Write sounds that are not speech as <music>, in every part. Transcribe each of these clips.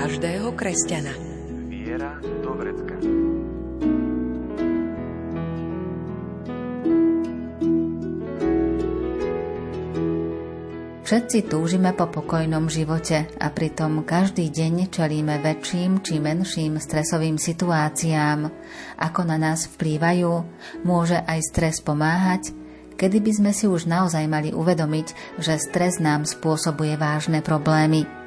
každého kresťana. Viera do vrecka. Všetci túžime po pokojnom živote a pritom každý deň čelíme väčším či menším stresovým situáciám. Ako na nás vplývajú? Môže aj stres pomáhať? Kedy by sme si už naozaj mali uvedomiť, že stres nám spôsobuje vážne problémy?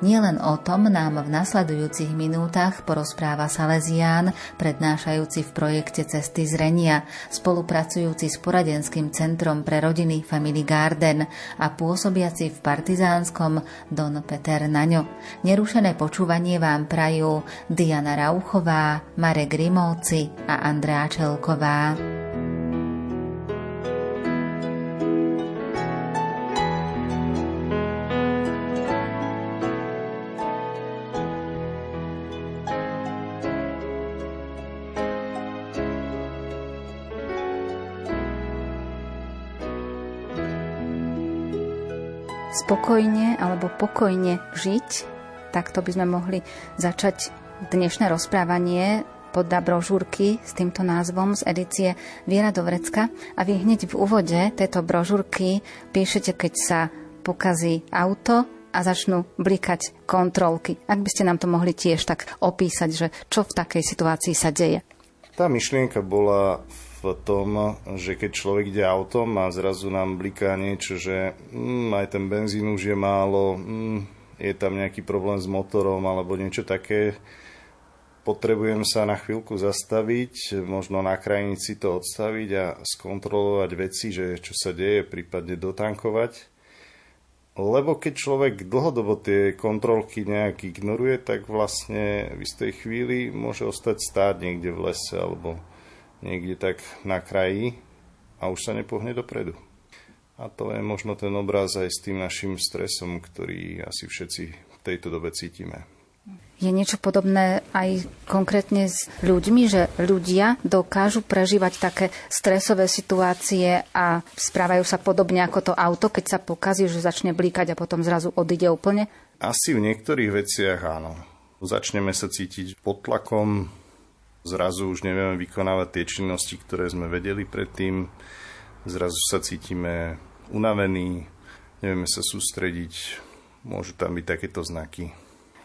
Nielen o tom nám v nasledujúcich minútach porozpráva Salesián, prednášajúci v projekte Cesty zrenia, spolupracujúci s poradenským centrom pre rodiny Family Garden a pôsobiaci v partizánskom Don Peter Naňo. Nerušené počúvanie vám prajú Diana Rauchová, Marek Grimovci a Andrea Čelková. Spokojne alebo pokojne žiť, tak to by sme mohli začať dnešné rozprávanie podľa brožúrky s týmto názvom z edície Viera do Vrecka. A vy hneď v úvode tejto brožúrky píšete, keď sa pokazí auto a začnú blikať kontrolky. Ak by ste nám to mohli tiež tak opísať, že čo v takej situácii sa deje. Tá myšlienka bola tom, že keď človek ide autom a zrazu nám bliká niečo, že mm, aj ten benzín už je málo, mm, je tam nejaký problém s motorom alebo niečo také, potrebujem sa na chvíľku zastaviť, možno na krajnici to odstaviť a skontrolovať veci, že čo sa deje, prípadne dotankovať. Lebo keď človek dlhodobo tie kontrolky nejak ignoruje, tak vlastne v istej chvíli môže ostať stáť niekde v lese alebo niekde tak na kraji a už sa nepohne dopredu. A to je možno ten obraz aj s tým našim stresom, ktorý asi všetci v tejto dobe cítime. Je niečo podobné aj konkrétne s ľuďmi, že ľudia dokážu prežívať také stresové situácie a správajú sa podobne ako to auto, keď sa pokazí, že začne blíkať a potom zrazu odíde úplne? Asi v niektorých veciach áno. Začneme sa cítiť pod tlakom, Zrazu už nevieme vykonávať tie činnosti, ktoré sme vedeli predtým. Zrazu sa cítime unavení, nevieme sa sústrediť. Môžu tam byť takéto znaky.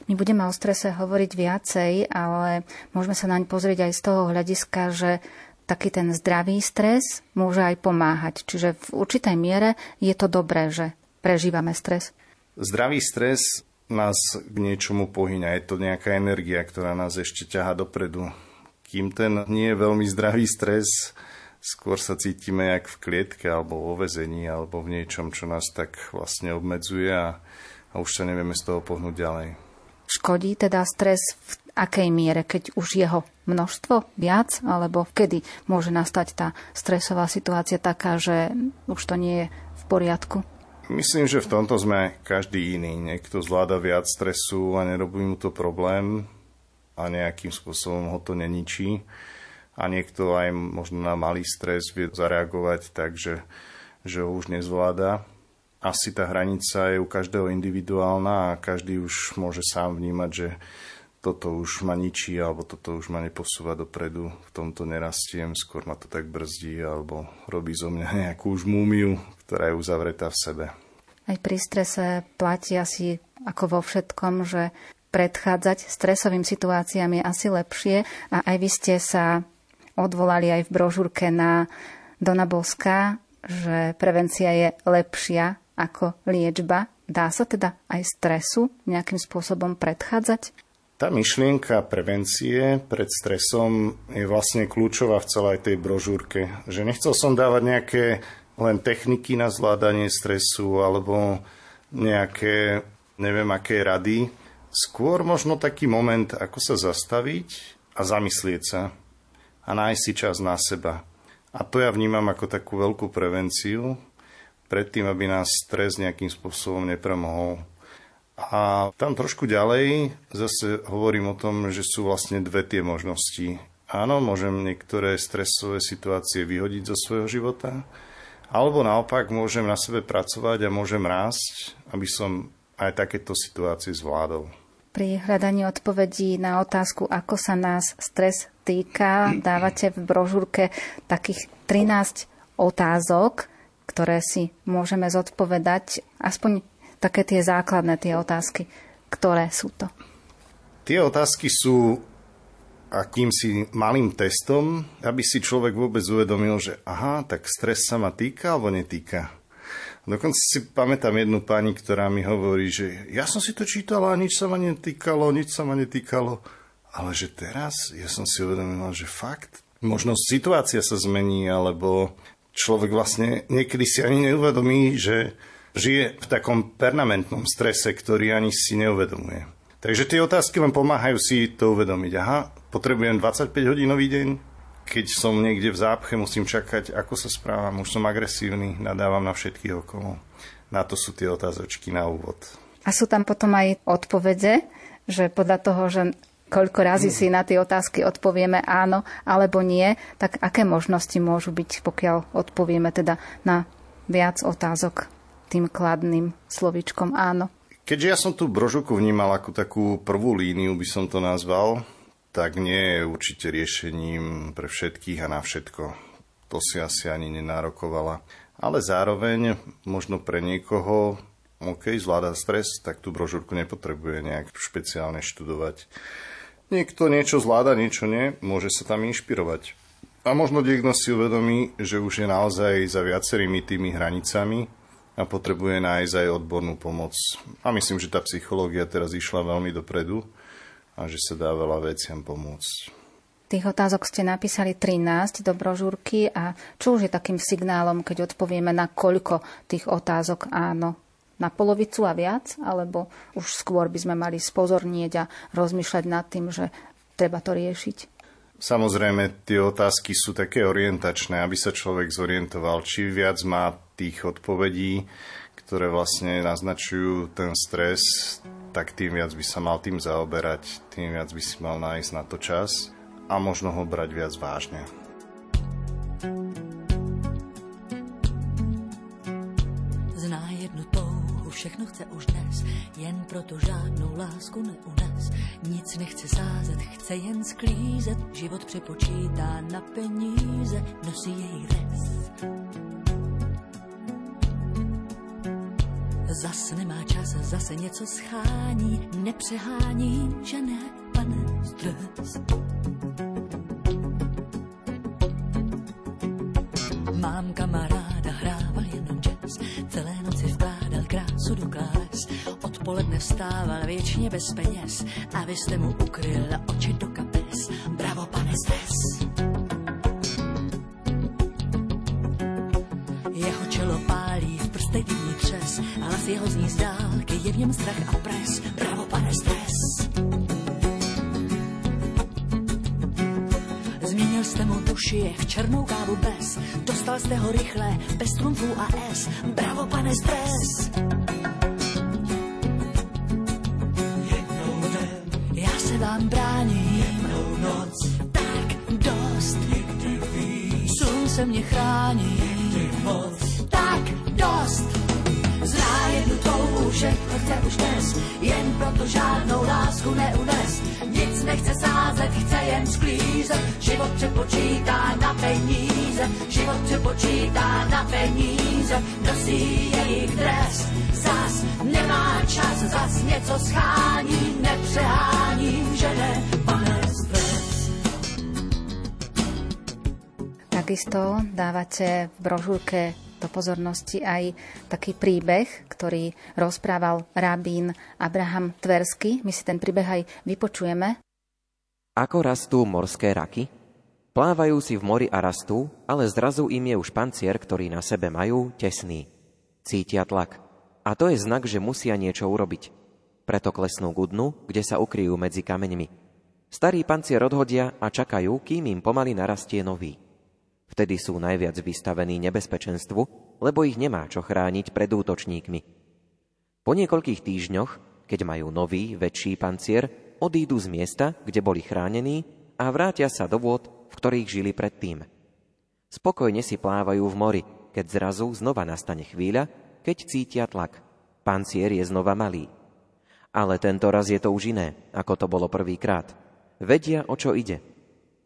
My budeme o strese hovoriť viacej, ale môžeme sa naň pozrieť aj z toho hľadiska, že taký ten zdravý stres môže aj pomáhať. Čiže v určitej miere je to dobré, že prežívame stres. Zdravý stres nás k niečomu pohyňa. Je to nejaká energia, ktorá nás ešte ťaha dopredu kým ten nie je veľmi zdravý stres, skôr sa cítime jak v klietke alebo vo vezení alebo v niečom, čo nás tak vlastne obmedzuje a, a už sa nevieme z toho pohnúť ďalej. Škodí teda stres v akej miere, keď už jeho množstvo viac, alebo kedy môže nastať tá stresová situácia taká, že už to nie je v poriadku? Myslím, že v tomto sme každý iný. Niekto zvláda viac stresu a nerobí mu to problém a nejakým spôsobom ho to neničí. A niekto aj možno na malý stres vie zareagovať tak, že, že ho už nezvláda. Asi tá hranica je u každého individuálna a každý už môže sám vnímať, že toto už ma ničí alebo toto už ma neposúva dopredu, v tomto nerastiem, skôr ma to tak brzdí alebo robí zo mňa <laughs> nejakú už múmiu, ktorá je uzavretá v sebe. Aj pri strese platí asi ako vo všetkom, že predchádzať stresovým situáciám je asi lepšie a aj vy ste sa odvolali aj v brožúrke na Dona Boska, že prevencia je lepšia ako liečba. Dá sa teda aj stresu nejakým spôsobom predchádzať? Tá myšlienka prevencie pred stresom je vlastne kľúčová v celej tej brožúrke. Že nechcel som dávať nejaké len techniky na zvládanie stresu alebo nejaké neviem aké rady, Skôr možno taký moment, ako sa zastaviť a zamyslieť sa a nájsť si čas na seba. A to ja vnímam ako takú veľkú prevenciu, predtým, aby nás stres nejakým spôsobom nepremohol. A tam trošku ďalej zase hovorím o tom, že sú vlastne dve tie možnosti. Áno, môžem niektoré stresové situácie vyhodiť zo svojho života, alebo naopak môžem na sebe pracovať a môžem rásť, aby som aj takéto situácie zvládol. Pri hľadaní odpovedí na otázku, ako sa nás stres týka, dávate v brožúrke takých 13 otázok, ktoré si môžeme zodpovedať. Aspoň také tie základné tie otázky. Ktoré sú to? Tie otázky sú akýmsi malým testom, aby si človek vôbec uvedomil, že aha, tak stres sa ma týka alebo netýka. Dokonca si pamätám jednu pani, ktorá mi hovorí, že ja som si to čítala a nič sa ma netýkalo, nič sa ma netýkalo. Ale že teraz ja som si uvedomil, že fakt, možno situácia sa zmení, alebo človek vlastne niekedy si ani neuvedomí, že žije v takom permanentnom strese, ktorý ani si neuvedomuje. Takže tie otázky len pomáhajú si to uvedomiť. Aha, potrebujem 25 hodinový deň, keď som niekde v zápche, musím čakať, ako sa správam, už som agresívny, nadávam na všetkých okolo. Na to sú tie otázočky na úvod. A sú tam potom aj odpovede, že podľa toho, že koľko razy si na tie otázky odpovieme áno alebo nie, tak aké možnosti môžu byť, pokiaľ odpovieme teda na viac otázok tým kladným slovičkom áno. Keďže ja som tú brožuku vnímal ako takú prvú líniu, by som to nazval, tak nie je určite riešením pre všetkých a na všetko. To si asi ani nenárokovala. Ale zároveň možno pre niekoho OK, zvláda stres, tak tú brožúrku nepotrebuje nejak špeciálne študovať. Niekto niečo zvláda, niečo nie, môže sa tam inšpirovať. A možno niekto si uvedomí, že už je naozaj za viacerými tými hranicami a potrebuje nájsť aj odbornú pomoc. A myslím, že tá psychológia teraz išla veľmi dopredu a že sa dá veľa veciam pomôcť. Tých otázok ste napísali 13 do brožúrky a čo už je takým signálom, keď odpovieme na koľko tých otázok áno? na polovicu a viac, alebo už skôr by sme mali spozornieť a rozmýšľať nad tým, že treba to riešiť? Samozrejme, tie otázky sú také orientačné, aby sa človek zorientoval, či viac má tých odpovedí, ktoré vlastne naznačujú ten stres, tak tým viac by sa mal tým zaoberať, tým viac by si mal nájsť na to čas a možno ho brať viac vážne. všechno chce už dnes, jen proto žádnou lásku neunes. Nic nechce sázet, chce jen sklízet, život přepočítá na peníze, nosí jej res. Zas nemá čas, zase něco schání, nepřehání, že ne, pane, stres. Mám kamaráda, hrával jenom jazz, celé noci vkládal krásu do klás. Odpoledne vstával věčně bez peněz a vy jste mu ukryl oči do kapes. Bravo, pane Stes. Jeho čelo pálí v prstech třes, hlas jeho zní z dálky, je v něm strach a pres. Bravo, pane Stres. Změnil jste mu duši v černou kávu bez, dostal jste ho rychle, bez trumfů a S. Bravo, pane Stres. Já se vám bráním, jednou noc, tak dost. Slunce mě chrání, moc, že to chce už dnes, jen proto žádnou lásku neunes. Nic nechce sázet, chce jen sklízet, život přepočítá na peníze, život přepočítá na peníze, nosí jejich dres. Zas nemá čas, zas něco schání, nepřehání, že ne, pane. Takisto dávate v brožúrke do pozornosti aj taký príbeh, ktorý rozprával rabín Abraham Tversky. My si ten príbeh aj vypočujeme. Ako rastú morské raky? Plávajú si v mori a rastú, ale zrazu im je už pancier, ktorý na sebe majú, tesný. Cítia tlak. A to je znak, že musia niečo urobiť. Preto klesnú k dnu, kde sa ukryjú medzi kameňmi. Starý pancier odhodia a čakajú, kým im pomaly narastie nový. Vtedy sú najviac vystavení nebezpečenstvu, lebo ich nemá čo chrániť pred útočníkmi. Po niekoľkých týždňoch, keď majú nový, väčší pancier, odídu z miesta, kde boli chránení a vrátia sa do vôd, v ktorých žili predtým. Spokojne si plávajú v mori, keď zrazu znova nastane chvíľa, keď cítia tlak. Pancier je znova malý. Ale tento raz je to už iné, ako to bolo prvýkrát. Vedia, o čo ide.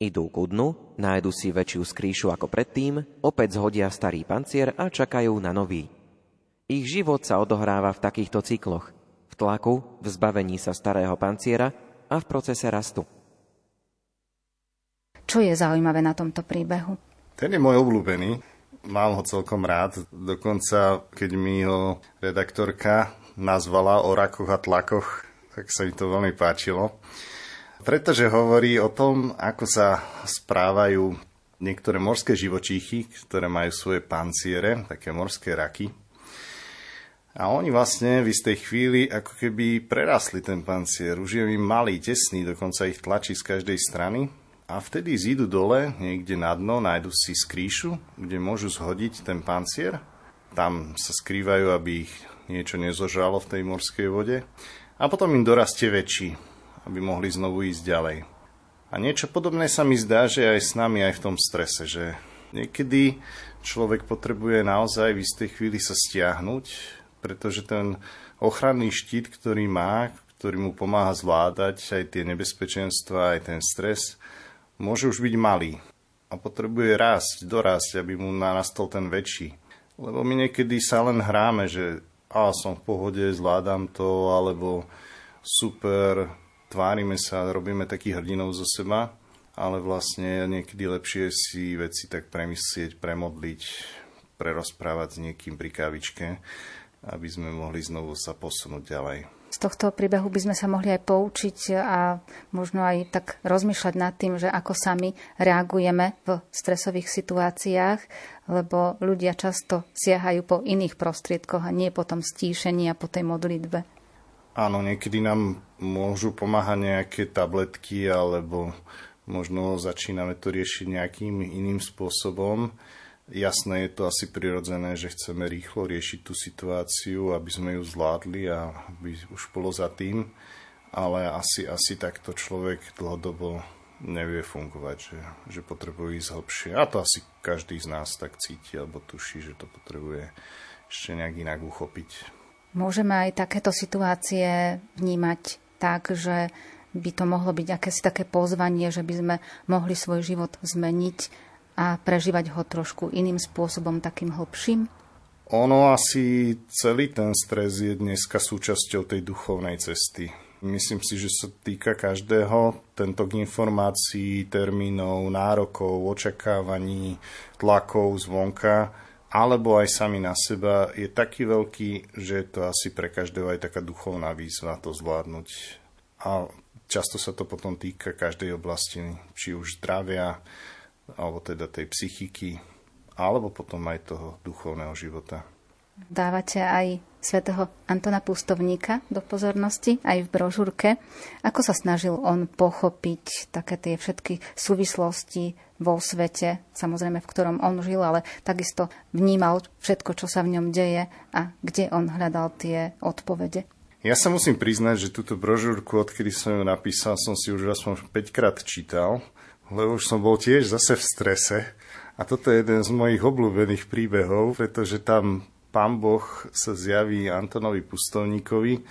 Idú ku dnu, nájdu si väčšiu skrýšu ako predtým, opäť zhodia starý pancier a čakajú na nový. Ich život sa odohráva v takýchto cykloch. V tlaku, v zbavení sa starého panciera a v procese rastu. Čo je zaujímavé na tomto príbehu? Ten je môj obľúbený. Mám ho celkom rád. Dokonca, keď mi ho redaktorka nazvala o rakoch a tlakoch, tak sa mi to veľmi páčilo. Pretože hovorí o tom, ako sa správajú niektoré morské živočíchy, ktoré majú svoje panciere, také morské raky. A oni vlastne v istej chvíli ako keby prerasli ten pancier. Už je im malý, tesný, dokonca ich tlačí z každej strany a vtedy zídu dole, niekde na dno, nájdu si skrýšu, kde môžu zhodiť ten pancier. Tam sa skrývajú, aby ich niečo nezožralo v tej morskej vode. A potom im dorastie väčší, aby mohli znovu ísť ďalej. A niečo podobné sa mi zdá, že aj s nami, aj v tom strese, že niekedy človek potrebuje naozaj v istej chvíli sa stiahnuť, pretože ten ochranný štít, ktorý má, ktorý mu pomáha zvládať aj tie nebezpečenstva, aj ten stres, môže už byť malý a potrebuje rásť, dorásť, aby mu narastol ten väčší. Lebo my niekedy sa len hráme, že a som v pohode, zvládam to, alebo super, tvárime sa, robíme takých hrdinov zo seba, ale vlastne niekedy lepšie si veci tak premyslieť, premodliť, prerozprávať s niekým pri kávičke, aby sme mohli znovu sa posunúť ďalej. Z tohto príbehu by sme sa mohli aj poučiť a možno aj tak rozmýšľať nad tým, že ako sami reagujeme v stresových situáciách, lebo ľudia často siahajú po iných prostriedkoch a nie po tom stíšení a po tej modlitbe. Áno, niekedy nám môžu pomáhať nejaké tabletky alebo možno začíname to riešiť nejakým iným spôsobom Jasné je to asi prirodzené, že chceme rýchlo riešiť tú situáciu, aby sme ju zvládli a aby už bolo za tým, ale asi, asi takto človek dlhodobo nevie fungovať, že, že potrebuje ísť hlbšie. A to asi každý z nás tak cíti alebo tuší, že to potrebuje ešte nejak inak uchopiť. Môžeme aj takéto situácie vnímať tak, že by to mohlo byť akési také pozvanie, že by sme mohli svoj život zmeniť a prežívať ho trošku iným spôsobom, takým hlbším? Ono asi celý ten stres je dneska súčasťou tej duchovnej cesty. Myslím si, že sa týka každého tento informácií, termínov, nárokov, očakávaní, tlakov zvonka, alebo aj sami na seba, je taký veľký, že je to asi pre každého aj taká duchovná výzva to zvládnuť. A často sa to potom týka každej oblasti, či už zdravia, alebo teda tej psychiky, alebo potom aj toho duchovného života. Dávate aj svätého Antona Pustovníka do pozornosti, aj v brožúrke. Ako sa snažil on pochopiť také tie všetky súvislosti vo svete, samozrejme v ktorom on žil, ale takisto vnímal všetko, čo sa v ňom deje a kde on hľadal tie odpovede. Ja sa musím priznať, že túto brožúrku, odkedy som ju napísal, som si už aspoň 5 krát čítal lebo už som bol tiež zase v strese. A toto je jeden z mojich obľúbených príbehov, pretože tam pán Boh sa zjaví Antonovi Pustovníkovi,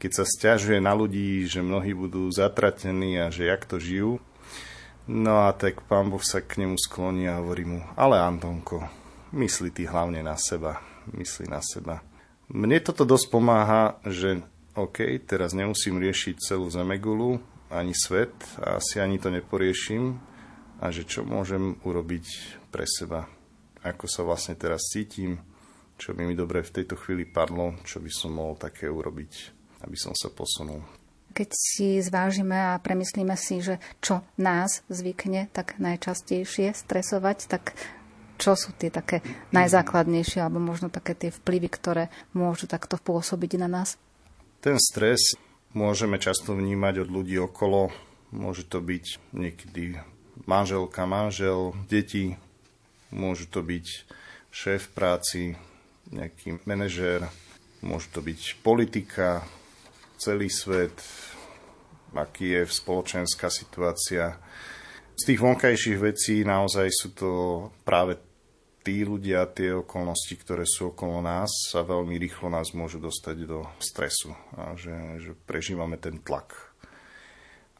keď sa stiažuje na ľudí, že mnohí budú zatratení a že jak to žijú. No a tak pán Boh sa k nemu skloní a hovorí mu, ale Antonko, myslí ty hlavne na seba, myslí na seba. Mne toto dosť pomáha, že OK, teraz nemusím riešiť celú Zemegulu, ani svet a asi ani to neporiešim a že čo môžem urobiť pre seba. Ako sa vlastne teraz cítim, čo by mi dobre v tejto chvíli padlo, čo by som mohol také urobiť, aby som sa posunul. Keď si zvážime a premyslíme si, že čo nás zvykne tak najčastejšie stresovať, tak čo sú tie také najzákladnejšie alebo možno také tie vplyvy, ktoré môžu takto pôsobiť na nás? Ten stres môžeme často vnímať od ľudí okolo. Môže to byť niekedy manželka, manžel, deti, môžu to byť šéf práci, nejaký manažér, môže to byť politika, celý svet, aký je spoločenská situácia. Z tých vonkajších vecí naozaj sú to práve tí ľudia, tie okolnosti, ktoré sú okolo nás a veľmi rýchlo nás môžu dostať do stresu a že, že prežívame ten tlak.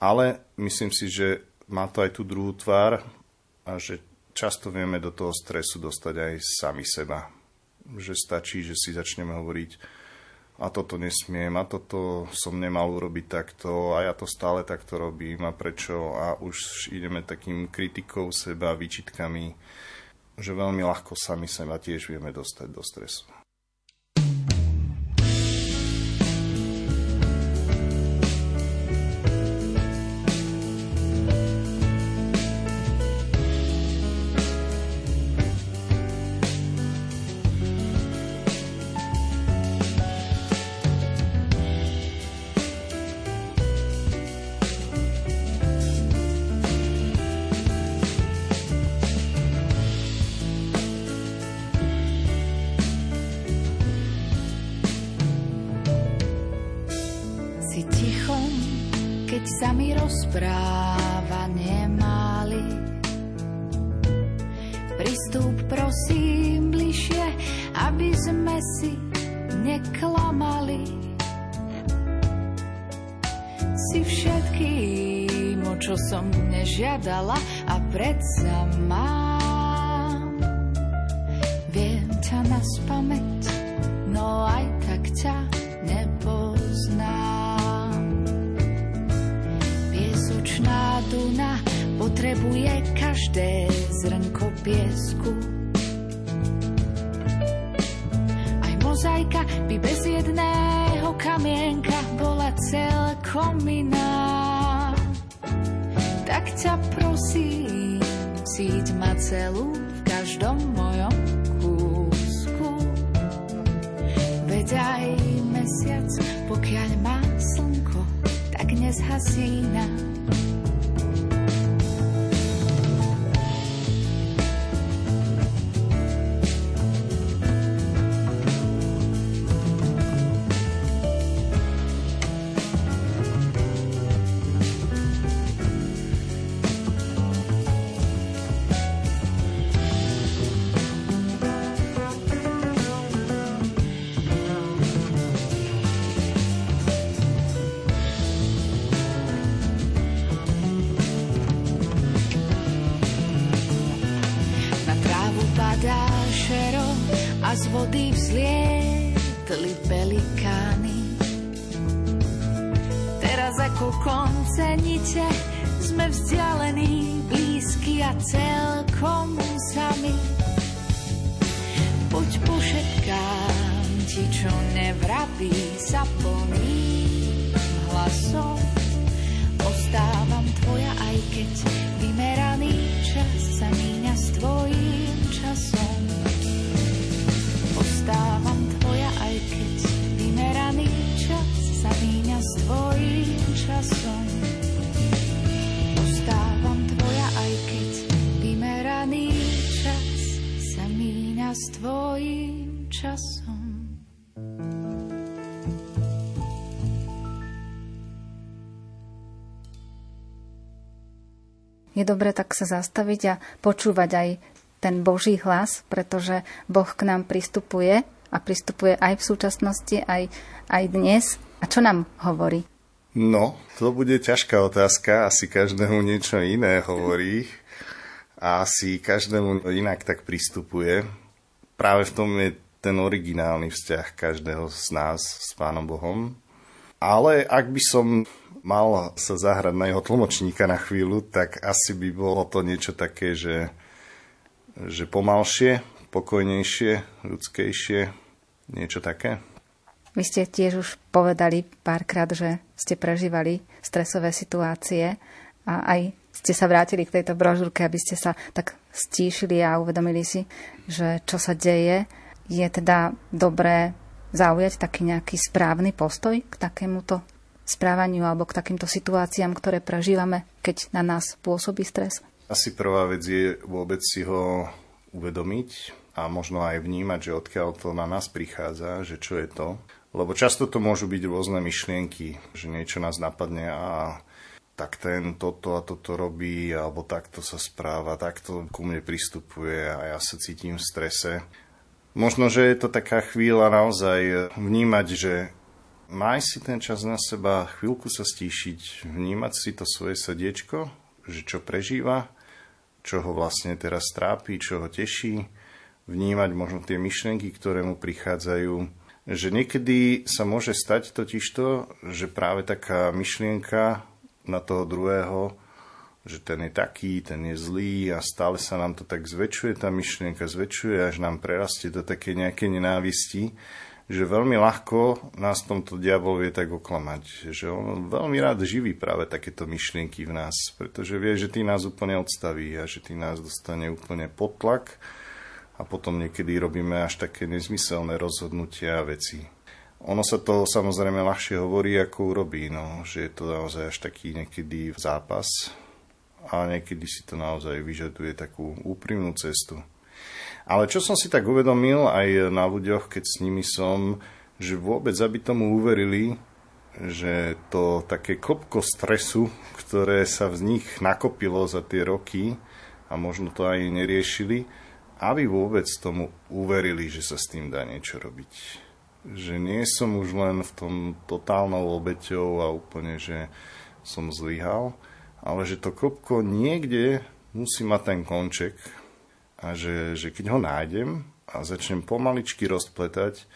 Ale myslím si, že má to aj tú druhú tvár a že často vieme do toho stresu dostať aj sami seba. Že stačí, že si začneme hovoriť a toto nesmiem, a toto som nemal urobiť takto, a ja to stále takto robím, a prečo, a už ideme takým kritikou seba, výčitkami že veľmi ľahko sami seba tiež vieme dostať do stresu. Spamäť, no aj tak ťa nepoznám. Piesočná duna potrebuje každé zrnko piesku. Aj mozaika by bez jedného kamienka bola celkom iná tak ťa prosím, síť ma celú v každom mojom Veď aj mesiac, pokiaľ má slnko, tak nezhasína. Je dobre tak sa zastaviť a počúvať aj ten Boží hlas, pretože Boh k nám pristupuje a pristupuje aj v súčasnosti, aj, aj dnes. A čo nám hovorí? No, to bude ťažká otázka. Asi každému niečo iné hovorí. A asi každému inak tak pristupuje. Práve v tom je ten originálny vzťah každého z nás s Pánom Bohom. Ale ak by som mal sa zahrať na jeho tlmočníka na chvíľu, tak asi by bolo to niečo také, že, že pomalšie, pokojnejšie, ľudskejšie, niečo také. Vy ste tiež už povedali párkrát, že ste prežívali stresové situácie a aj ste sa vrátili k tejto brožúrke, aby ste sa tak stíšili a uvedomili si, že čo sa deje. Je teda dobré zaujať taký nejaký správny postoj k takémuto správaniu alebo k takýmto situáciám, ktoré prežívame, keď na nás pôsobí stres? Asi prvá vec je vôbec si ho uvedomiť a možno aj vnímať, že odkiaľ to na nás prichádza, že čo je to. Lebo často to môžu byť rôzne myšlienky, že niečo nás napadne a tak ten toto a toto robí, alebo takto sa správa, takto ku mne pristupuje a ja sa cítim v strese. Možno, že je to taká chvíľa naozaj vnímať, že maj si ten čas na seba, chvíľku sa stíšiť, vnímať si to svoje srdiečko, že čo prežíva, čo ho vlastne teraz trápi, čo ho teší, vnímať možno tie myšlienky, ktoré mu prichádzajú, že niekedy sa môže stať totižto, že práve taká myšlienka na toho druhého, že ten je taký, ten je zlý a stále sa nám to tak zväčšuje, tá myšlienka zväčšuje, až nám prerastie do také nejaké nenávisti, že veľmi ľahko nás tomto diabol vie tak oklamať. Že on veľmi rád živí práve takéto myšlienky v nás, pretože vie, že tý nás úplne odstaví a že tý nás dostane úplne pod tlak a potom niekedy robíme až také nezmyselné rozhodnutia a veci. Ono sa to samozrejme ľahšie hovorí, ako urobí, no, že je to naozaj až taký niekedy zápas a niekedy si to naozaj vyžaduje takú úprimnú cestu. Ale čo som si tak uvedomil aj na ľuďoch, keď s nimi som, že vôbec, aby tomu uverili, že to také klopko stresu, ktoré sa v nich nakopilo za tie roky a možno to aj neriešili, aby vôbec tomu uverili, že sa s tým dá niečo robiť. Že nie som už len v tom totálnou obeťou a úplne, že som zlyhal, ale že to kopko niekde musí mať ten konček a že, že keď ho nájdem a začnem pomaličky rozpletať,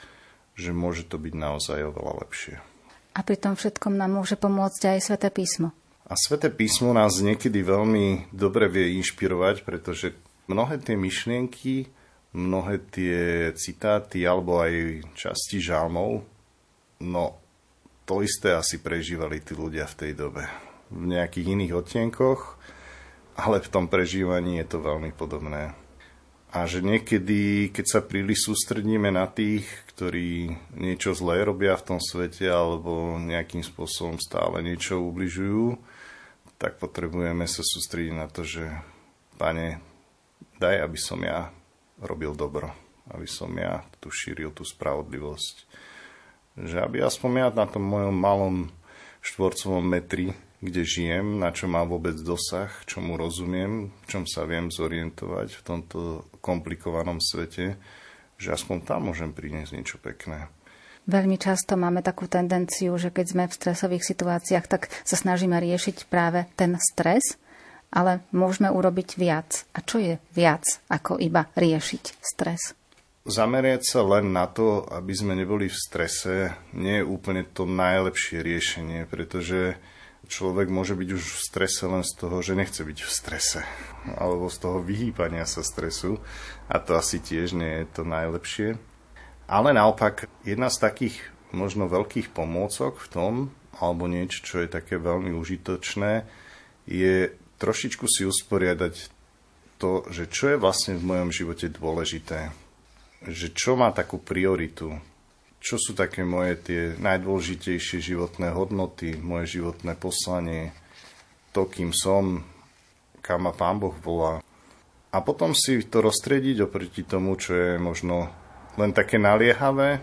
že môže to byť naozaj oveľa lepšie. A pri tom všetkom nám môže pomôcť aj Sveté písmo. A Sveté písmo nás niekedy veľmi dobre vie inšpirovať, pretože mnohé tie myšlienky mnohé tie citáty alebo aj časti žalmov, no to isté asi prežívali tí ľudia v tej dobe. V nejakých iných odtienkoch, ale v tom prežívaní je to veľmi podobné. A že niekedy, keď sa príliš sústredíme na tých, ktorí niečo zlé robia v tom svete alebo nejakým spôsobom stále niečo ubližujú, tak potrebujeme sa sústrediť na to, že Pane, daj, aby som ja robil dobro, aby som ja tu šíril tú spravodlivosť. Že aby aspoň ja na tom mojom malom štvorcovom metri, kde žijem, na čo mám vôbec dosah, čomu rozumiem, v čom sa viem zorientovať v tomto komplikovanom svete, že aspoň tam môžem priniesť niečo pekné. Veľmi často máme takú tendenciu, že keď sme v stresových situáciách, tak sa snažíme riešiť práve ten stres, ale môžeme urobiť viac. A čo je viac, ako iba riešiť stres? Zameriať sa len na to, aby sme neboli v strese, nie je úplne to najlepšie riešenie, pretože človek môže byť už v strese len z toho, že nechce byť v strese, alebo z toho vyhýbania sa stresu a to asi tiež nie je to najlepšie. Ale naopak, jedna z takých možno veľkých pomôcok v tom, alebo niečo, čo je také veľmi užitočné, je trošičku si usporiadať to, že čo je vlastne v mojom živote dôležité. Že čo má takú prioritu. Čo sú také moje tie najdôležitejšie životné hodnoty, moje životné poslanie, to, kým som, kam ma Pán Boh volá. A potom si to roztriediť oproti tomu, čo je možno len také naliehavé,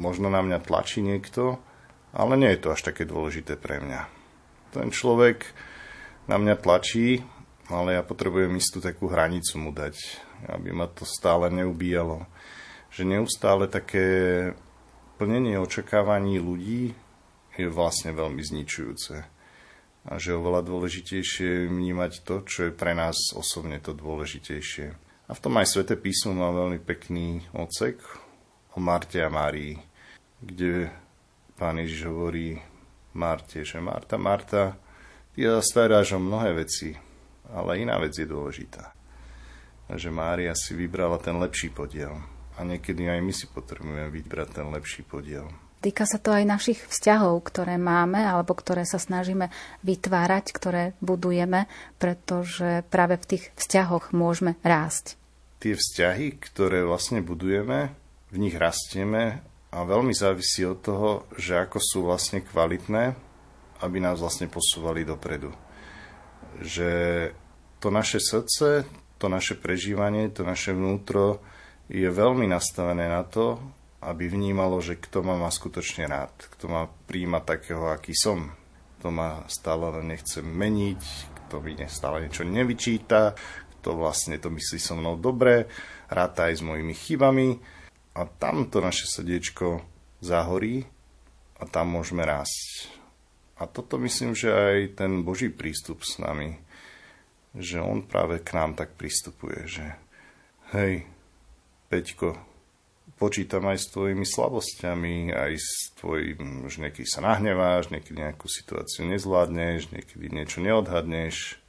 možno na mňa tlačí niekto, ale nie je to až také dôležité pre mňa. Ten človek na mňa tlačí, ale ja potrebujem istú takú hranicu mu dať, aby ma to stále neubíjalo. Že neustále také plnenie očakávaní ľudí je vlastne veľmi zničujúce. A že oveľa dôležitejšie vnímať to, čo je pre nás osobne to dôležitejšie. A v tom aj Svete písmo má veľmi pekný odsek o Marte a Márii, kde pán Ježiš hovorí Marte, že Marta, Marta, Ty staráš o mnohé veci, ale iná vec je dôležitá. Že Mária si vybrala ten lepší podiel. A niekedy aj my si potrebujeme vybrať ten lepší podiel. Týka sa to aj našich vzťahov, ktoré máme alebo ktoré sa snažíme vytvárať, ktoré budujeme, pretože práve v tých vzťahoch môžeme rásť. Tie vzťahy, ktoré vlastne budujeme, v nich rastieme a veľmi závisí od toho, že ako sú vlastne kvalitné aby nás vlastne posúvali dopredu. Že to naše srdce, to naše prežívanie, to naše vnútro je veľmi nastavené na to, aby vnímalo, že kto ma má skutočne rád, kto ma príjma takého, aký som, kto ma stále nechce meniť, kto mi stále niečo nevyčíta, kto vlastne to myslí so mnou dobre, ráta aj s mojimi chybami a tam to naše srdiečko zahorí a tam môžeme rásť. A toto myslím, že aj ten Boží prístup s nami, že on práve k nám tak pristupuje, že hej, Peťko, počítam aj s tvojimi slabosťami, aj s tvojim, že niekedy sa nahneváš, niekedy nejakú situáciu nezvládneš, niekedy niečo neodhadneš.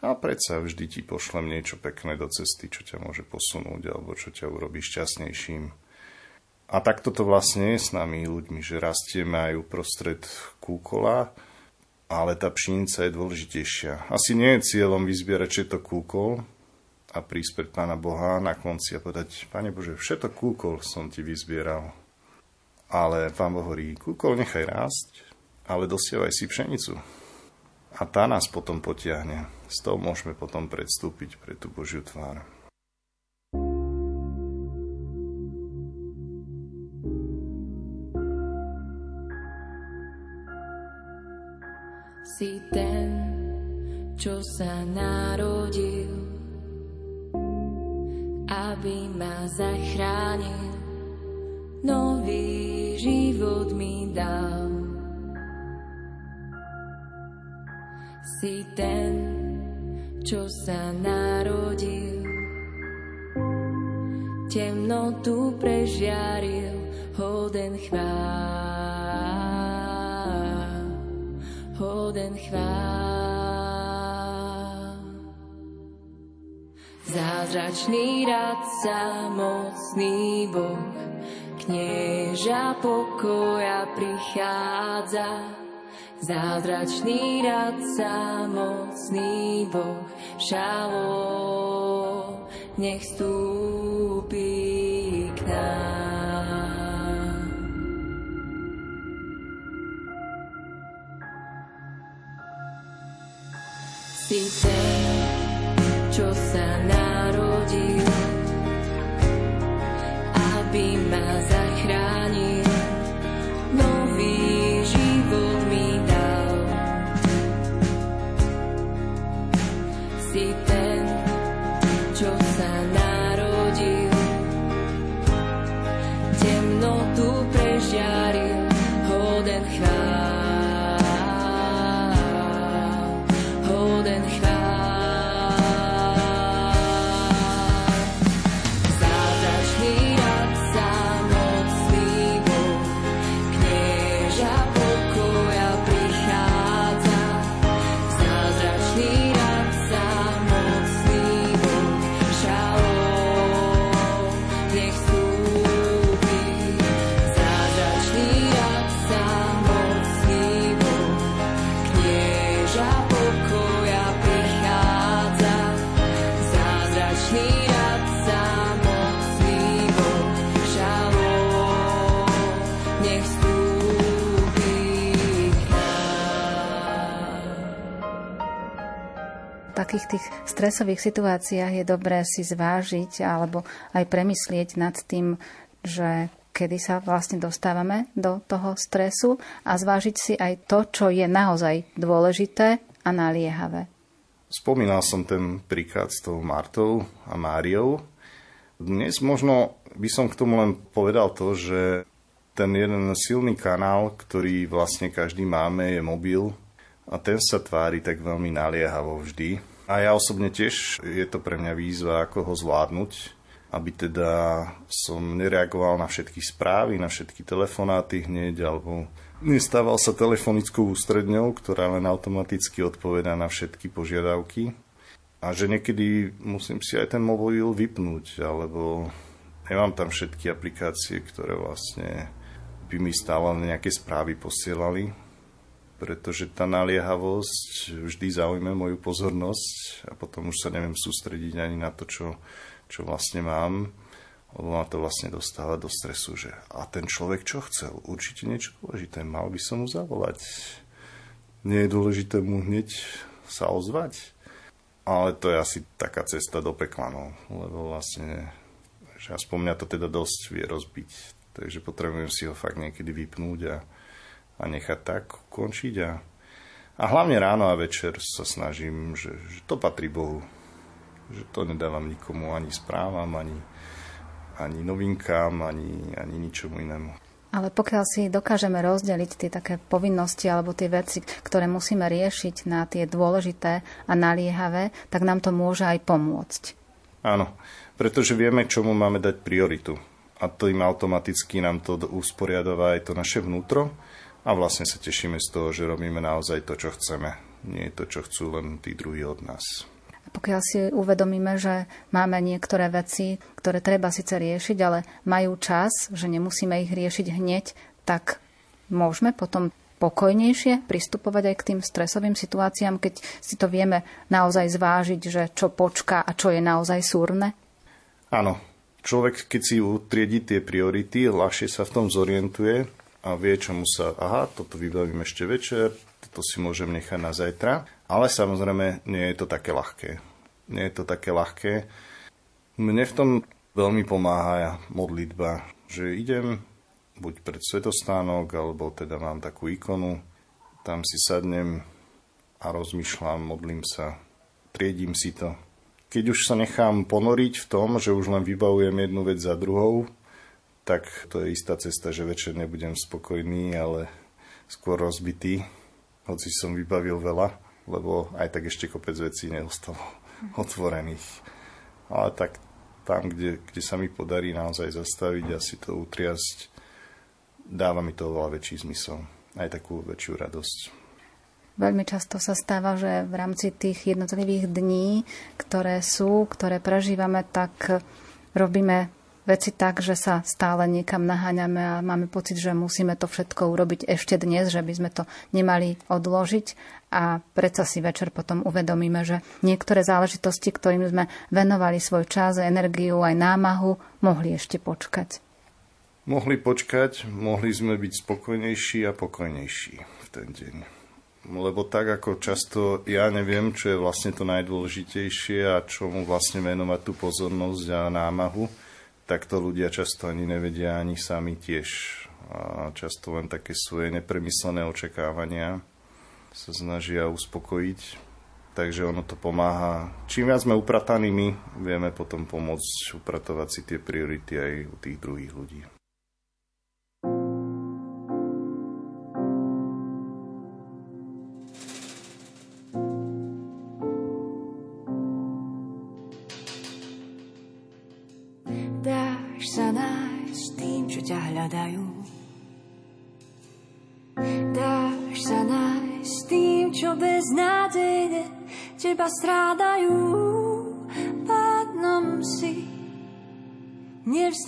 A predsa vždy ti pošlem niečo pekné do cesty, čo ťa môže posunúť alebo čo ťa urobí šťastnejším. A takto to vlastne je s nami ľuďmi, že rastieme aj uprostred kúkola, ale tá pšenica je dôležitejšia. Asi nie je cieľom vyzbierať, či je to kúkol, a prísť pred Pána Boha na konci a povedať, Pane Bože, všetko kúkol som ti vyzbieral. Ale Pán Boh hovorí, kúkol nechaj rásť, ale dosievaj si pšenicu. A tá nás potom potiahne. Z toho môžeme potom predstúpiť pre tú Božiu tvár. Si ten, čo sa narodil aby ma zachránil, nový život mi dal. Si ten, čo sa narodil, temnotu prežiaril, hoden chvál, hoden chvál. Zázračný radca, mocný Boh, knieža pokoja prichádza. Zázračný radca, mocný Boh, šalo, nech stúpi k nám. Si stresových situáciách je dobré si zvážiť alebo aj premyslieť nad tým, že kedy sa vlastne dostávame do toho stresu a zvážiť si aj to, čo je naozaj dôležité a naliehavé. Spomínal som ten príklad s tou Martou a Máriou. Dnes možno by som k tomu len povedal to, že ten jeden silný kanál, ktorý vlastne každý máme, je mobil a ten sa tvári tak veľmi naliehavo vždy. A ja osobne tiež je to pre mňa výzva, ako ho zvládnuť, aby teda som nereagoval na všetky správy, na všetky telefonáty hneď, alebo nestával sa telefonickou ústredňou, ktorá len automaticky odpovedá na všetky požiadavky. A že niekedy musím si aj ten mobil vypnúť, alebo nemám tam všetky aplikácie, ktoré vlastne by mi stále nejaké správy posielali, pretože tá naliehavosť vždy zaujme moju pozornosť a potom už sa neviem sústrediť ani na to, čo, čo vlastne mám. Lebo ma to vlastne dostáva do stresu, že a ten človek čo chcel? Určite niečo dôležité. Mal by som mu zavolať. Nie je dôležité mu hneď sa ozvať. Ale to je asi taká cesta do pekla, no. Lebo vlastne, že aspoň mňa to teda dosť vie rozbiť. Takže potrebujem si ho fakt niekedy vypnúť a, a nechať tak končiť. A, a hlavne ráno a večer sa snažím, že, že to patrí Bohu. Že to nedávam nikomu ani správam, ani, ani novinkám, ani, ani ničomu inému. Ale pokiaľ si dokážeme rozdeliť tie také povinnosti alebo tie veci, ktoré musíme riešiť na tie dôležité a naliehavé, tak nám to môže aj pomôcť. Áno, pretože vieme, čomu máme dať prioritu. A to im automaticky nám to usporiadova aj to naše vnútro a vlastne sa tešíme z toho, že robíme naozaj to, čo chceme. Nie je to, čo chcú len tí druhí od nás. Pokiaľ si uvedomíme, že máme niektoré veci, ktoré treba síce riešiť, ale majú čas, že nemusíme ich riešiť hneď, tak môžeme potom pokojnejšie pristupovať aj k tým stresovým situáciám, keď si to vieme naozaj zvážiť, že čo počká a čo je naozaj súrne? Áno. Človek, keď si utriedi tie priority, ľahšie sa v tom zorientuje a vie, čomu sa, aha, toto vybavím ešte večer, toto si môžem nechať na zajtra. Ale samozrejme, nie je to také ľahké. Nie je to také ľahké. Mne v tom veľmi pomáha modlitba, že idem buď pred svetostánok, alebo teda mám takú ikonu, tam si sadnem a rozmýšľam, modlím sa, triedím si to. Keď už sa nechám ponoriť v tom, že už len vybavujem jednu vec za druhou, tak to je istá cesta, že večer nebudem spokojný, ale skôr rozbitý, hoci som vybavil veľa lebo aj tak ešte kopec vecí neostalo <laughs> otvorených. Ale tak tam, kde, kde sa mi podarí naozaj zastaviť a si to utriasť, dáva mi to oveľa väčší zmysel. Aj takú väčšiu radosť. Veľmi často sa stáva, že v rámci tých jednotlivých dní, ktoré sú, ktoré prežívame, tak robíme veci tak, že sa stále niekam naháňame a máme pocit, že musíme to všetko urobiť ešte dnes, že by sme to nemali odložiť a predsa si večer potom uvedomíme, že niektoré záležitosti, ktorým sme venovali svoj čas, energiu aj námahu, mohli ešte počkať. Mohli počkať, mohli sme byť spokojnejší a pokojnejší v ten deň. Lebo tak ako často ja neviem, čo je vlastne to najdôležitejšie a čomu vlastne venovať tú pozornosť a námahu, tak to ľudia často ani nevedia, ani sami tiež. A často len také svoje nepremyslené očakávania sa snažia uspokojiť. Takže ono to pomáha. Čím viac sme uprataní my, vieme potom pomôcť upratovať si tie priority aj u tých druhých ľudí.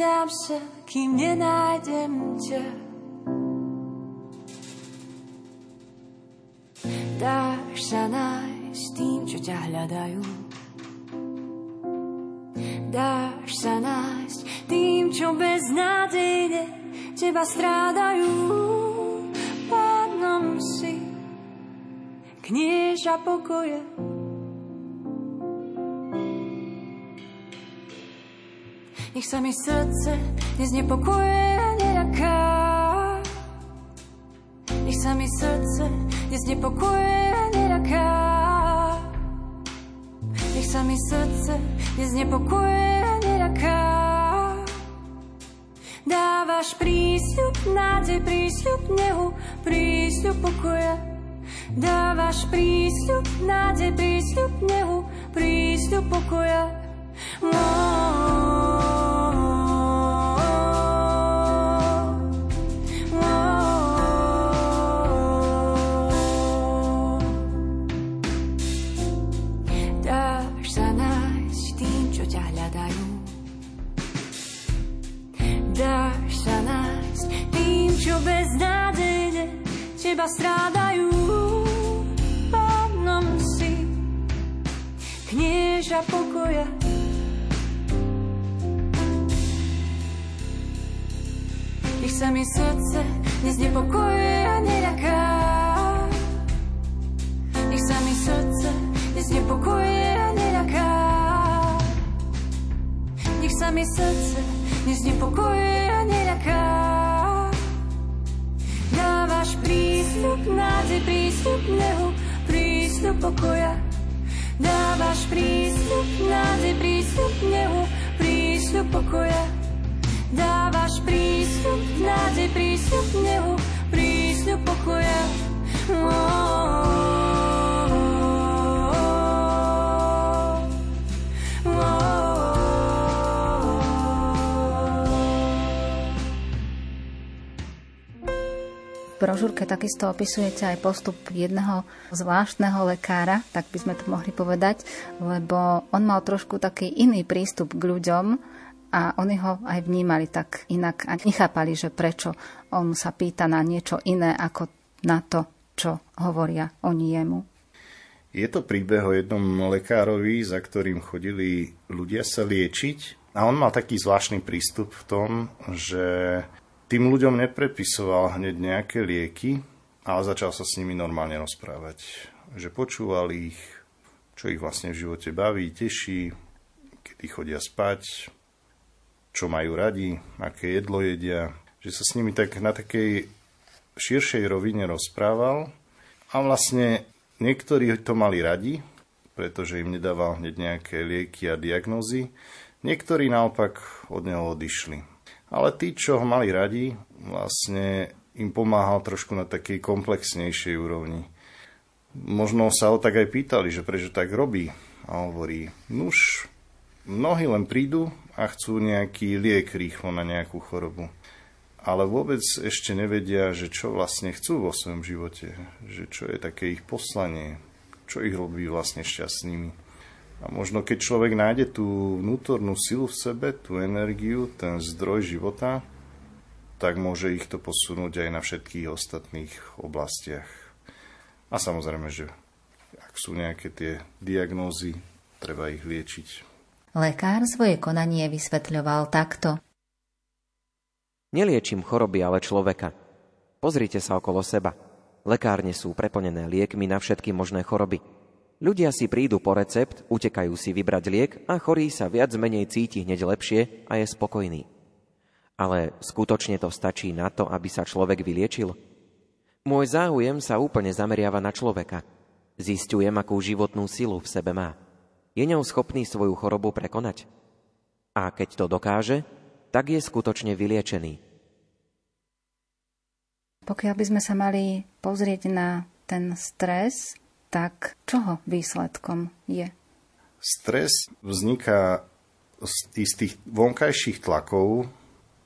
Nevzdám sa, kým nenájdem ťa. Dáš sa nájsť tým, čo ťa hľadajú. Dáš sa nájsť tým, čo beznádejne teba strádajú. Pánom si knieža pokoje. Nech sa mi srdce neznepokoje a neľaká. Nech sa mi srdce neznepokoje a neľaká. Nech sa mi srdce neznepokoje a neľaká. Dávaš prísľub, nádej, prísľub nehu, prísľub pokoja. Dávaš prísľub, nádej, prísľub nehu, prísľub pokoja. Brožúrke takisto opisujete aj postup jedného zvláštneho lekára, tak by sme to mohli povedať, lebo on mal trošku taký iný prístup k ľuďom a oni ho aj vnímali tak inak a nechápali, že prečo on sa pýta na niečo iné ako na to, čo hovoria oni jemu. Je to príbeh o jednom lekárovi, za ktorým chodili ľudia sa liečiť a on mal taký zvláštny prístup v tom, že tým ľuďom neprepisoval hneď nejaké lieky, ale začal sa s nimi normálne rozprávať. Že počúval ich, čo ich vlastne v živote baví, teší, kedy chodia spať, čo majú radi, aké jedlo jedia. Že sa s nimi tak na takej širšej rovine rozprával a vlastne niektorí to mali radi, pretože im nedával hneď nejaké lieky a diagnózy. Niektorí naopak od neho odišli. Ale tí, čo ho mali radi, vlastne im pomáhal trošku na takej komplexnejšej úrovni. Možno sa ho tak aj pýtali, že prečo tak robí. A hovorí, nuž, mnohí len prídu a chcú nejaký liek rýchlo na nejakú chorobu. Ale vôbec ešte nevedia, že čo vlastne chcú vo svojom živote. Že čo je také ich poslanie. Čo ich robí vlastne šťastnými. A možno keď človek nájde tú vnútornú silu v sebe, tú energiu, ten zdroj života, tak môže ich to posunúť aj na všetkých ostatných oblastiach. A samozrejme, že ak sú nejaké tie diagnózy, treba ich liečiť. Lekár svoje konanie vysvetľoval takto. Neliečím choroby, ale človeka. Pozrite sa okolo seba. Lekárne sú preplnené liekmi na všetky možné choroby. Ľudia si prídu po recept, utekajú si vybrať liek a chorý sa viac menej cíti hneď lepšie a je spokojný. Ale skutočne to stačí na to, aby sa človek vyliečil? Môj záujem sa úplne zameriava na človeka. Zistujem, akú životnú silu v sebe má. Je ňou schopný svoju chorobu prekonať? A keď to dokáže, tak je skutočne vyliečený. Pokiaľ by sme sa mali pozrieť na ten stres, tak čoho výsledkom je? Stres vzniká z istých vonkajších tlakov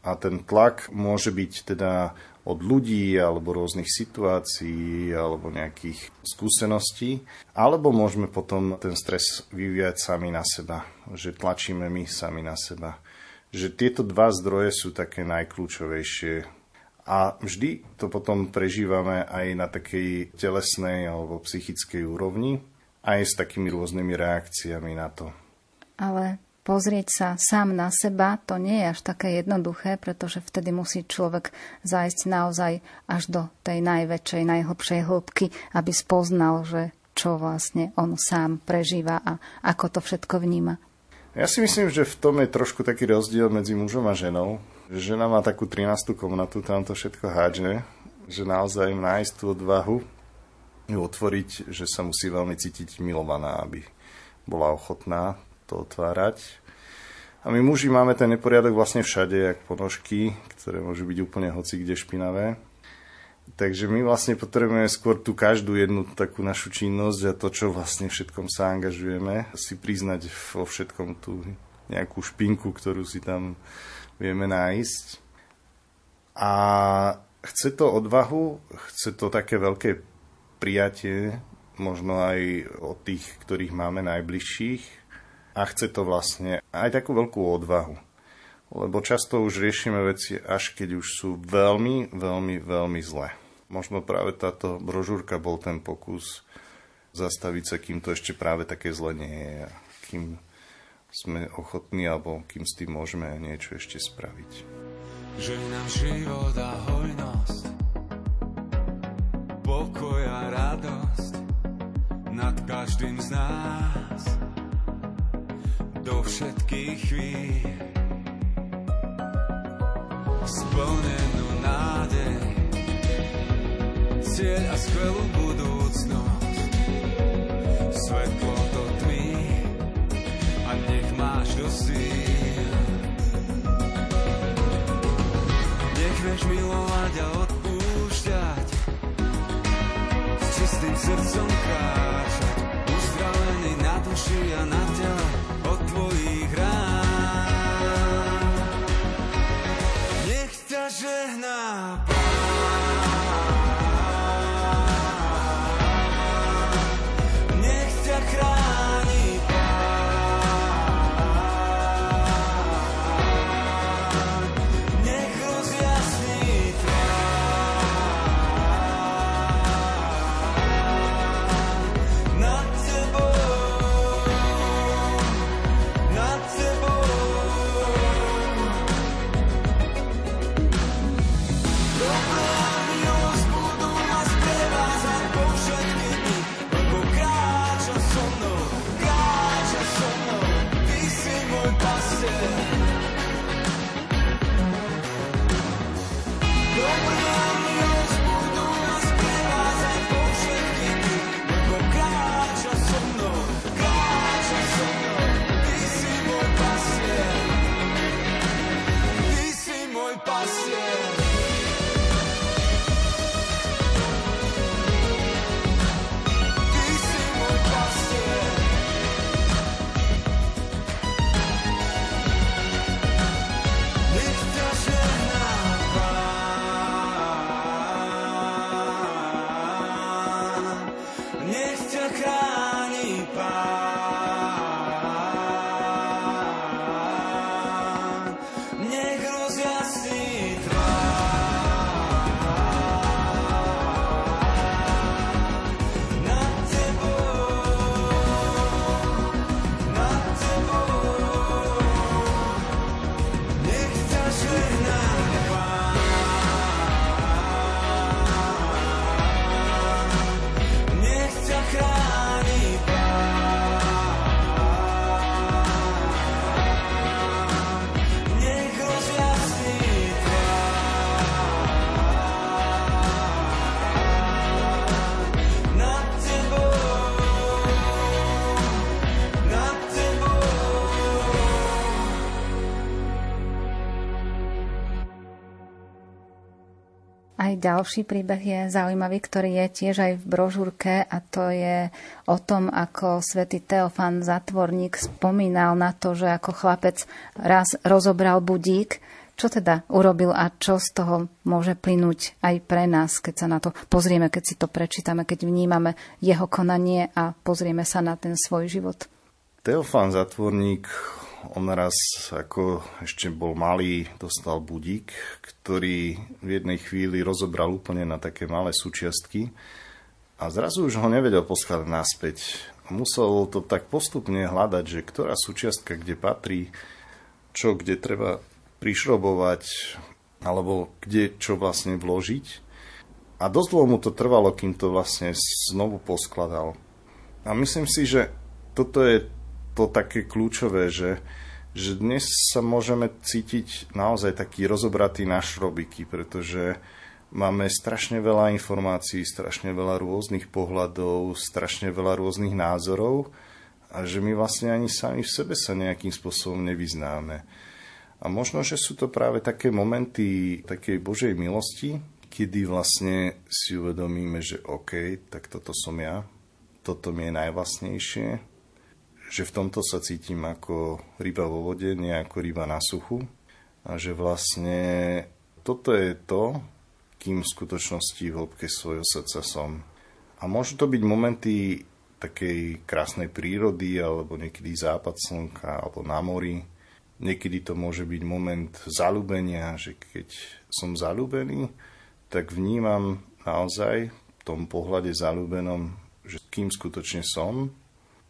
a ten tlak môže byť teda od ľudí alebo rôznych situácií alebo nejakých skúseností, alebo môžeme potom ten stres vyvíjať sami na seba, že tlačíme my sami na seba. Že tieto dva zdroje sú také najkľúčovejšie a vždy to potom prežívame aj na takej telesnej alebo psychickej úrovni, aj s takými rôznymi reakciami na to. Ale pozrieť sa sám na seba, to nie je až také jednoduché, pretože vtedy musí človek zájsť naozaj až do tej najväčšej, najhlbšej hĺbky, aby spoznal, že čo vlastne on sám prežíva a ako to všetko vníma. Ja si myslím, že v tom je trošku taký rozdiel medzi mužom a ženou, Žena má takú 13. komnatu, tam to všetko hádže, že naozaj nájsť tú odvahu ju otvoriť, že sa musí veľmi cítiť milovaná, aby bola ochotná to otvárať. A my muži máme ten neporiadok vlastne všade, jak ponožky, ktoré môžu byť úplne hoci kde špinavé. Takže my vlastne potrebujeme skôr tú každú jednu takú našu činnosť a to, čo vlastne všetkom sa angažujeme, si priznať vo všetkom tú nejakú špinku, ktorú si tam vieme nájsť. A chce to odvahu, chce to také veľké prijatie, možno aj od tých, ktorých máme najbližších. A chce to vlastne aj takú veľkú odvahu. Lebo často už riešime veci, až keď už sú veľmi, veľmi, veľmi zlé. Možno práve táto brožúrka bol ten pokus zastaviť sa, kým to ešte práve také zle nie je. Kým sme ochotní alebo kým s tým môžeme niečo ešte spraviť. že nám život a hojnosť, pokoj a radosť nad každým z nás do všetkých chvíľ. Splnenú nádej, cieľ a skvelú budúcnosť, svetlo máš do síl. Nech vieš milovať a odpúšťať, s čistým srdcom kráčať, uzdravený na duši a na tele od tvojich rán. Nech ťa žehná ďalší príbeh je zaujímavý, ktorý je tiež aj v brožúrke a to je o tom, ako svätý Teofan Zatvorník spomínal na to, že ako chlapec raz rozobral budík, čo teda urobil a čo z toho môže plynúť aj pre nás, keď sa na to pozrieme, keď si to prečítame, keď vnímame jeho konanie a pozrieme sa na ten svoj život. Teofán Zatvorník, on raz ako ešte bol malý, dostal budík, ktorý v jednej chvíli rozobral úplne na také malé súčiastky a zrazu už ho nevedel poskladať naspäť. Musel to tak postupne hľadať, že ktorá súčiastka kde patrí, čo kde treba prišrobovať, alebo kde čo vlastne vložiť. A dosť dlho mu to trvalo, kým to vlastne znovu poskladal. A myslím si, že toto je to také kľúčové, že, že dnes sa môžeme cítiť naozaj taký rozobratý na šrobiky, pretože máme strašne veľa informácií, strašne veľa rôznych pohľadov, strašne veľa rôznych názorov a že my vlastne ani sami v sebe sa nejakým spôsobom nevyznáme. A možno, že sú to práve také momenty takej Božej milosti, kedy vlastne si uvedomíme, že OK, tak toto som ja, toto mi je najvlastnejšie, že v tomto sa cítim ako ryba vo vode, nie ako ryba na suchu a že vlastne toto je to, kým v skutočnosti v hĺbke svojho srdca som. A môžu to byť momenty takej krásnej prírody, alebo niekedy západ slnka, alebo na mori, Niekedy to môže byť moment zalúbenia, že keď som zalúbený, tak vnímam naozaj v tom pohľade zalúbenom, že kým skutočne som.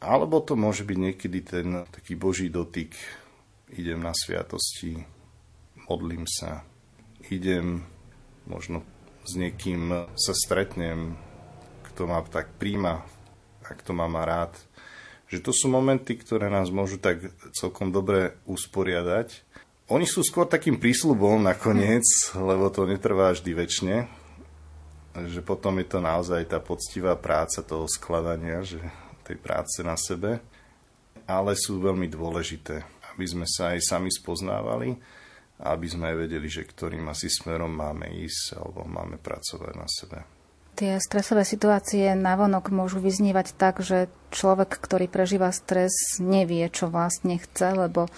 Alebo to môže byť niekedy ten taký boží dotyk. Idem na sviatosti, modlím sa, idem, možno s niekým sa stretnem, kto ma tak príjma a kto ma má rád. Že to sú momenty, ktoré nás môžu tak celkom dobre usporiadať. Oni sú skôr takým prísľubom nakoniec, lebo to netrvá vždy väčšine. Že potom je to naozaj tá poctivá práca toho skladania, že tej práce na sebe. Ale sú veľmi dôležité, aby sme sa aj sami spoznávali a aby sme aj vedeli, že ktorým asi smerom máme ísť alebo máme pracovať na sebe. Tie stresové situácie navonok môžu vyznívať tak, že človek, ktorý prežíva stres, nevie, čo vlastne chce, lebo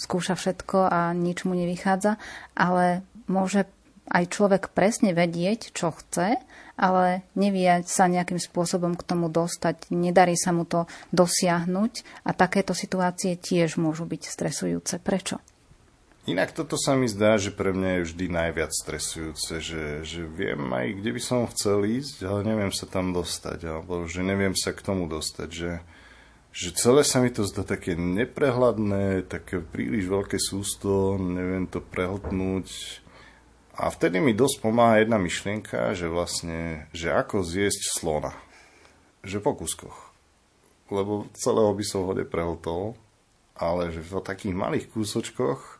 skúša všetko a nič mu nevychádza, ale môže aj človek presne vedieť, čo chce, ale nevie sa nejakým spôsobom k tomu dostať, nedarí sa mu to dosiahnuť a takéto situácie tiež môžu byť stresujúce. Prečo? Inak toto sa mi zdá, že pre mňa je vždy najviac stresujúce, že, že viem aj, kde by som chcel ísť, ale neviem sa tam dostať, alebo že neviem sa k tomu dostať, že, že celé sa mi to zdá také neprehľadné, také príliš veľké sústo, neviem to prehltnúť. A vtedy mi dosť pomáha jedna myšlienka, že vlastne, že ako zjesť slona. Že po kuskoch. Lebo celého by som ho neprehltol, ale že v takých malých kúsočkoch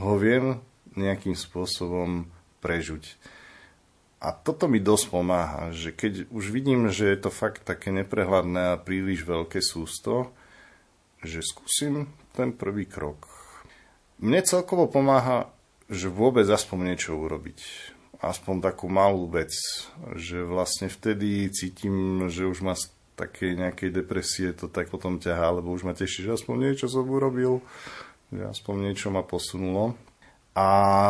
ho viem nejakým spôsobom prežuť. A toto mi dosť pomáha, že keď už vidím, že je to fakt také neprehľadné a príliš veľké sústo, že skúsim ten prvý krok. Mne celkovo pomáha, že vôbec aspoň niečo urobiť. Aspoň takú malú vec, že vlastne vtedy cítim, že už ma z takej nejakej depresie to tak potom ťahá, lebo už ma teší, že aspoň niečo som urobil že aspoň niečo ma posunulo. A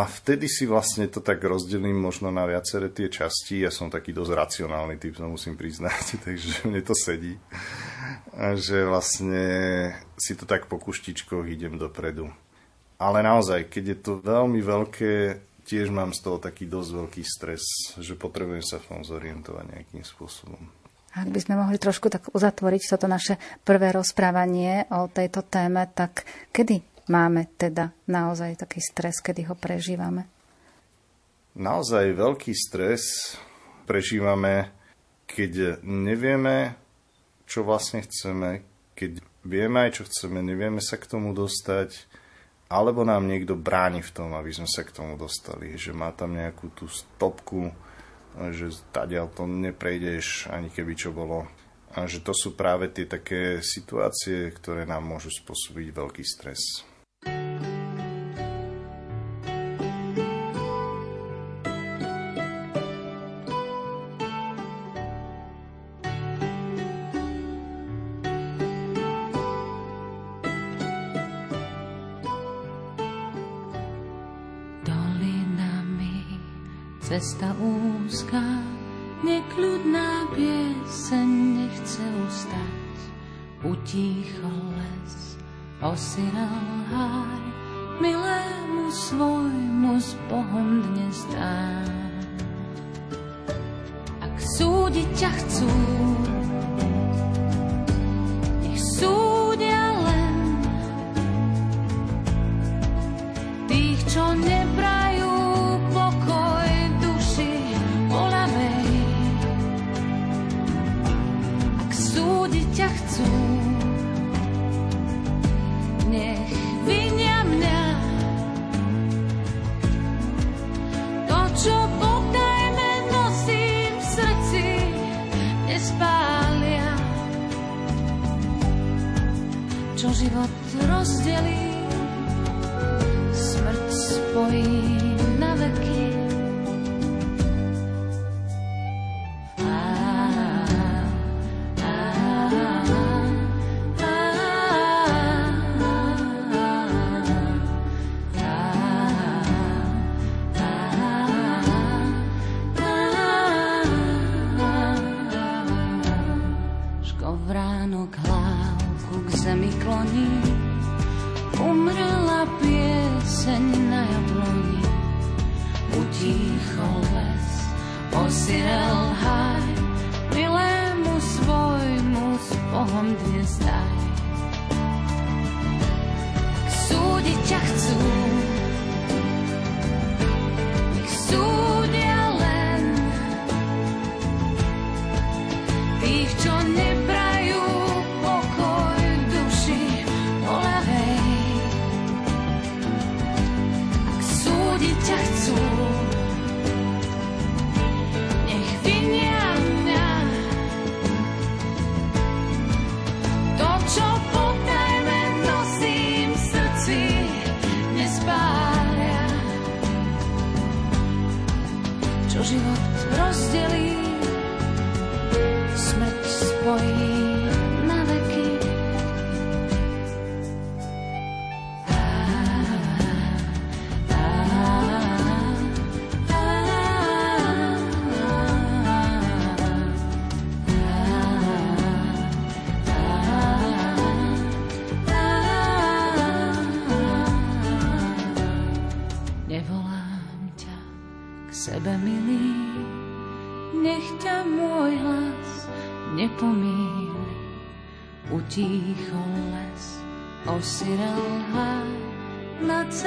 vtedy si vlastne to tak rozdelím možno na viaceré tie časti. Ja som taký dosť racionálny typ, to musím priznať, <laughs> takže mne to sedí. A že vlastne si to tak po kuštičkoch idem dopredu. Ale naozaj, keď je to veľmi veľké, tiež mám z toho taký dosť veľký stres, že potrebujem sa v tom zorientovať nejakým spôsobom. Ak by sme mohli trošku tak uzatvoriť toto naše prvé rozprávanie o tejto téme, tak kedy máme teda naozaj taký stres, kedy ho prežívame? Naozaj veľký stres prežívame, keď nevieme, čo vlastne chceme, keď vieme aj, čo chceme, nevieme sa k tomu dostať, alebo nám niekto bráni v tom, aby sme sa k tomu dostali, že má tam nejakú tú stopku, že tadiaľ to neprejdeš, ani keby čo bolo. A že to sú práve tie také situácie, ktoré nám môžu spôsobiť veľký stres. Cesta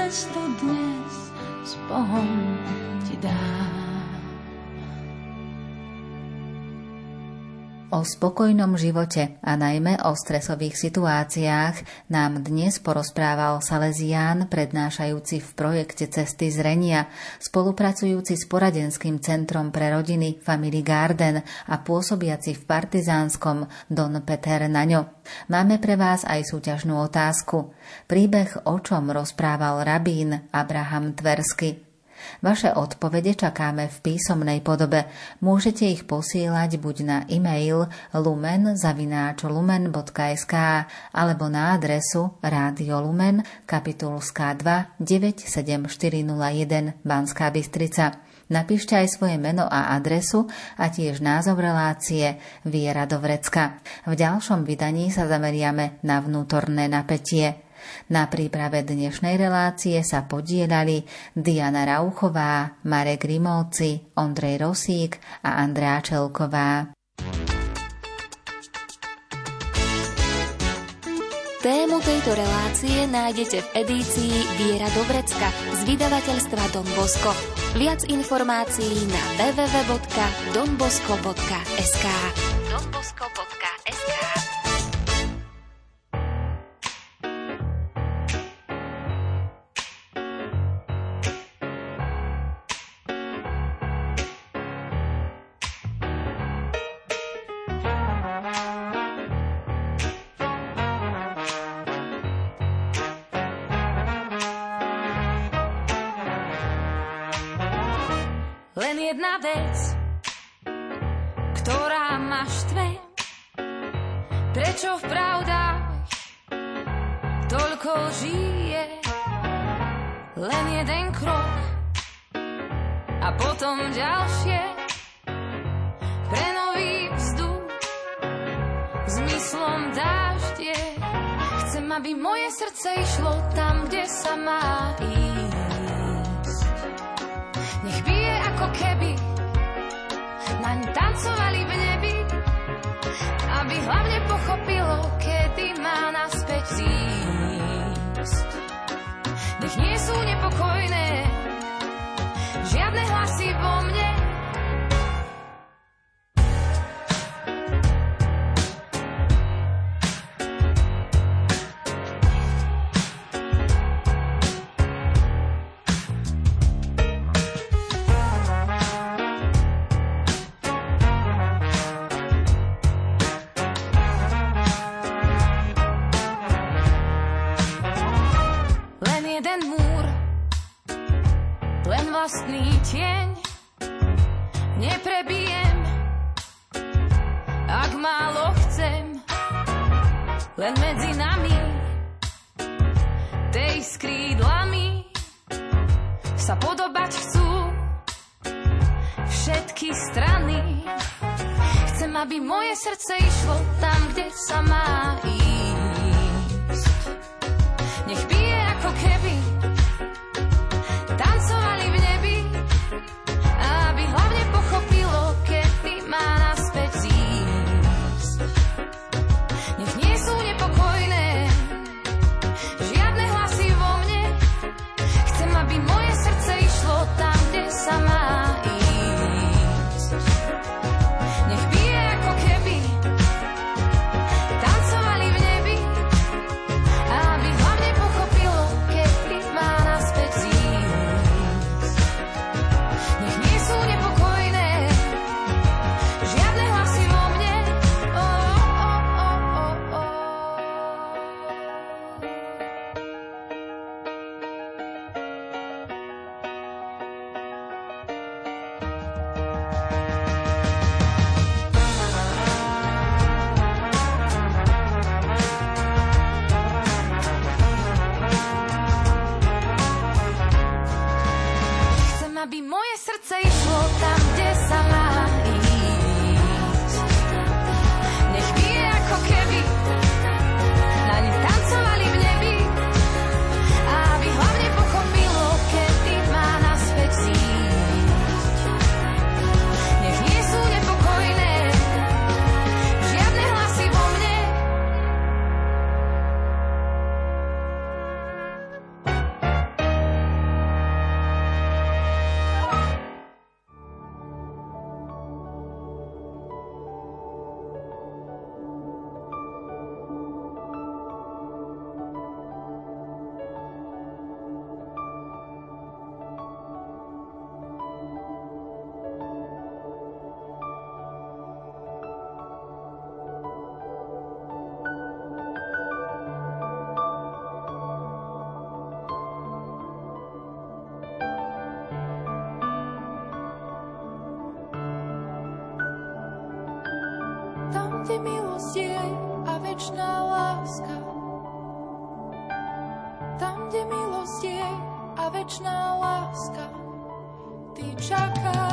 dnes s Bohom O spokojnom živote a najmä o stresových situáciách nám dnes porozprával Salesián, prednášajúci v projekte Cesty zrenia, spolupracujúci s poradenským centrom pre rodiny Family Garden a pôsobiaci v Partizánskom Don Peter Naňo. Máme pre vás aj súťažnú otázku. Príbeh o čom rozprával rabín Abraham Tversky. Vaše odpovede čakáme v písomnej podobe. Môžete ich posielať buď na e-mail lumen.lumen.sk alebo na adresu Rádio Lumen, kapitulská 2 97401 Banská Bystrica. Napíšte aj svoje meno a adresu a tiež názov relácie Viera do vrecka. V ďalšom vydaní sa zameriame na vnútorné napätie. Na príprave dnešnej relácie sa podielali Diana Rauchová, Marek Rimovci, Ondrej Rosík a Andrá Čelková. Tému tejto relácie nájdete v edícii Viera Dobrecka z vydavateľstva Don Bosco. Viac informácií na www.donbosco.sk donbosco.sk jedna vec, ktorá ma štve. Prečo v pravdách toľko žije? Len jeden krok a potom ďalšie. Pre nový vzduch zmyslom dáždie. Chcem, aby moje srdce išlo tam, kde sa má ísť. Keby naň tancovali v nebi, aby hlavne pochopilo, kedy má naspäť zísť. všetky strany. Chcem, aby moje srdce išlo tam, kde sa má ísť. Nech by milosť jej a večná láska. Tam, kde milosť jej a večná láska, ty čakáš.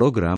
программ.